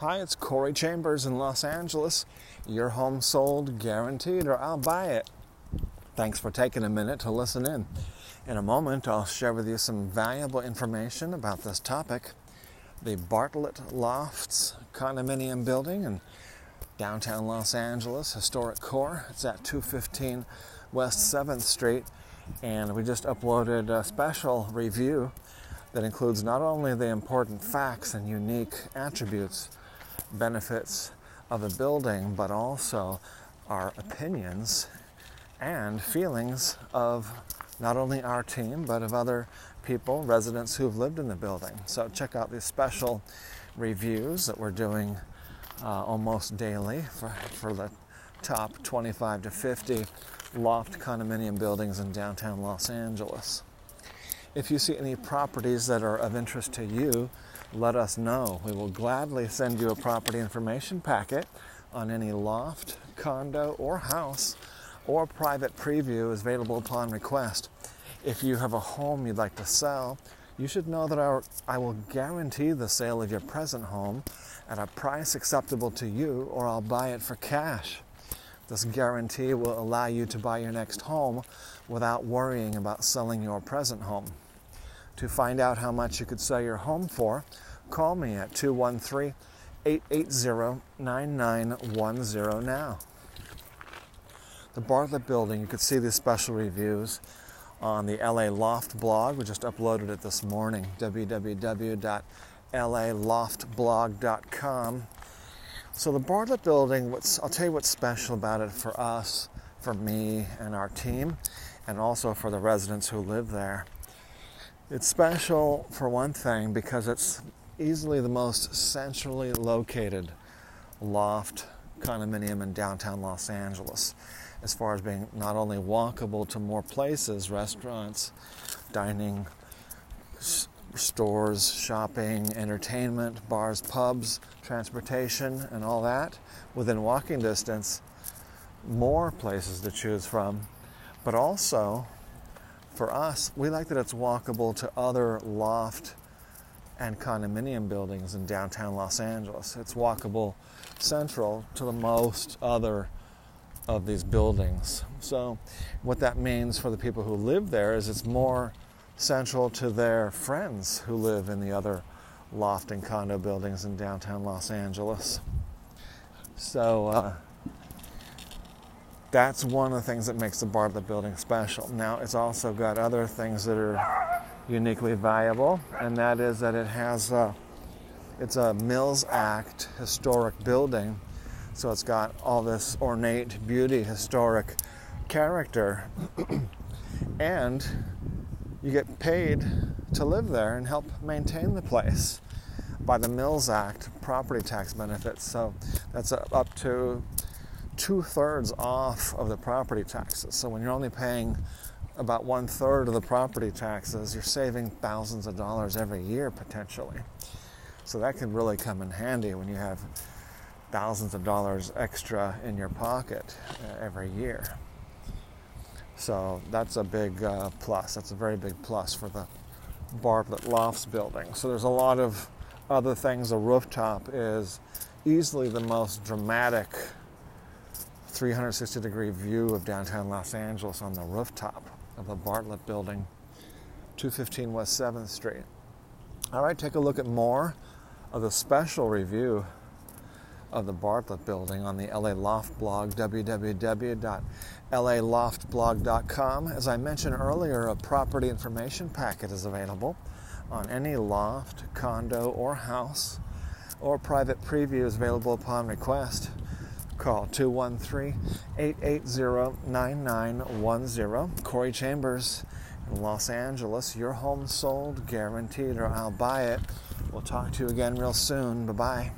Hi, it's Corey Chambers in Los Angeles. Your home sold guaranteed, or I'll buy it. Thanks for taking a minute to listen in. In a moment, I'll share with you some valuable information about this topic the Bartlett Lofts condominium building in downtown Los Angeles, historic core. It's at 215 West 7th Street, and we just uploaded a special review that includes not only the important facts and unique attributes benefits of a building, but also our opinions and feelings of not only our team, but of other people, residents who've lived in the building. So check out these special reviews that we're doing uh, almost daily for, for the top 25 to 50 loft condominium buildings in downtown Los Angeles. If you see any properties that are of interest to you, let us know. We will gladly send you a property information packet on any loft, condo, or house, or private preview is available upon request. If you have a home you'd like to sell, you should know that our, I will guarantee the sale of your present home at a price acceptable to you, or I'll buy it for cash. This guarantee will allow you to buy your next home without worrying about selling your present home. To find out how much you could sell your home for, call me at 213 880 9910 now. The Bartlett Building, you could see these special reviews on the LA Loft blog. We just uploaded it this morning www.laloftblog.com. So, the Bartlett Building, what's, I'll tell you what's special about it for us, for me, and our team, and also for the residents who live there. It's special for one thing because it's easily the most centrally located loft condominium in downtown Los Angeles, as far as being not only walkable to more places, restaurants, dining, s- stores, shopping, entertainment, bars, pubs, transportation, and all that. Within walking distance, more places to choose from, but also for us, we like that it's walkable to other loft and condominium buildings in downtown Los Angeles. It's walkable central to the most other of these buildings. So, what that means for the people who live there is it's more central to their friends who live in the other loft and condo buildings in downtown Los Angeles. So, uh, that's one of the things that makes the Bartlett building special. Now, it's also got other things that are uniquely valuable, and that is that it has a, it's a Mills Act historic building, so it's got all this ornate beauty, historic character, and you get paid to live there and help maintain the place by the Mills Act property tax benefits. So that's up to two thirds off of the property taxes. So when you're only paying about one third of the property taxes, you're saving thousands of dollars every year potentially. So that can really come in handy when you have thousands of dollars extra in your pocket uh, every year. So that's a big uh, plus. That's a very big plus for the Bartlett Lofts building. So there's a lot of other things. The rooftop is easily the most dramatic 360 degree view of downtown Los Angeles on the rooftop of the Bartlett building, 215 West 7th Street. All right, take a look at more of the special review of the Bartlett building on the LA Loft blog, www.laloftblog.com. As I mentioned earlier, a property information packet is available on any loft, condo, or house, or private preview is available upon request. Call 213 880 9910. Corey Chambers in Los Angeles. Your home sold, guaranteed, or I'll buy it. We'll talk to you again real soon. Bye bye.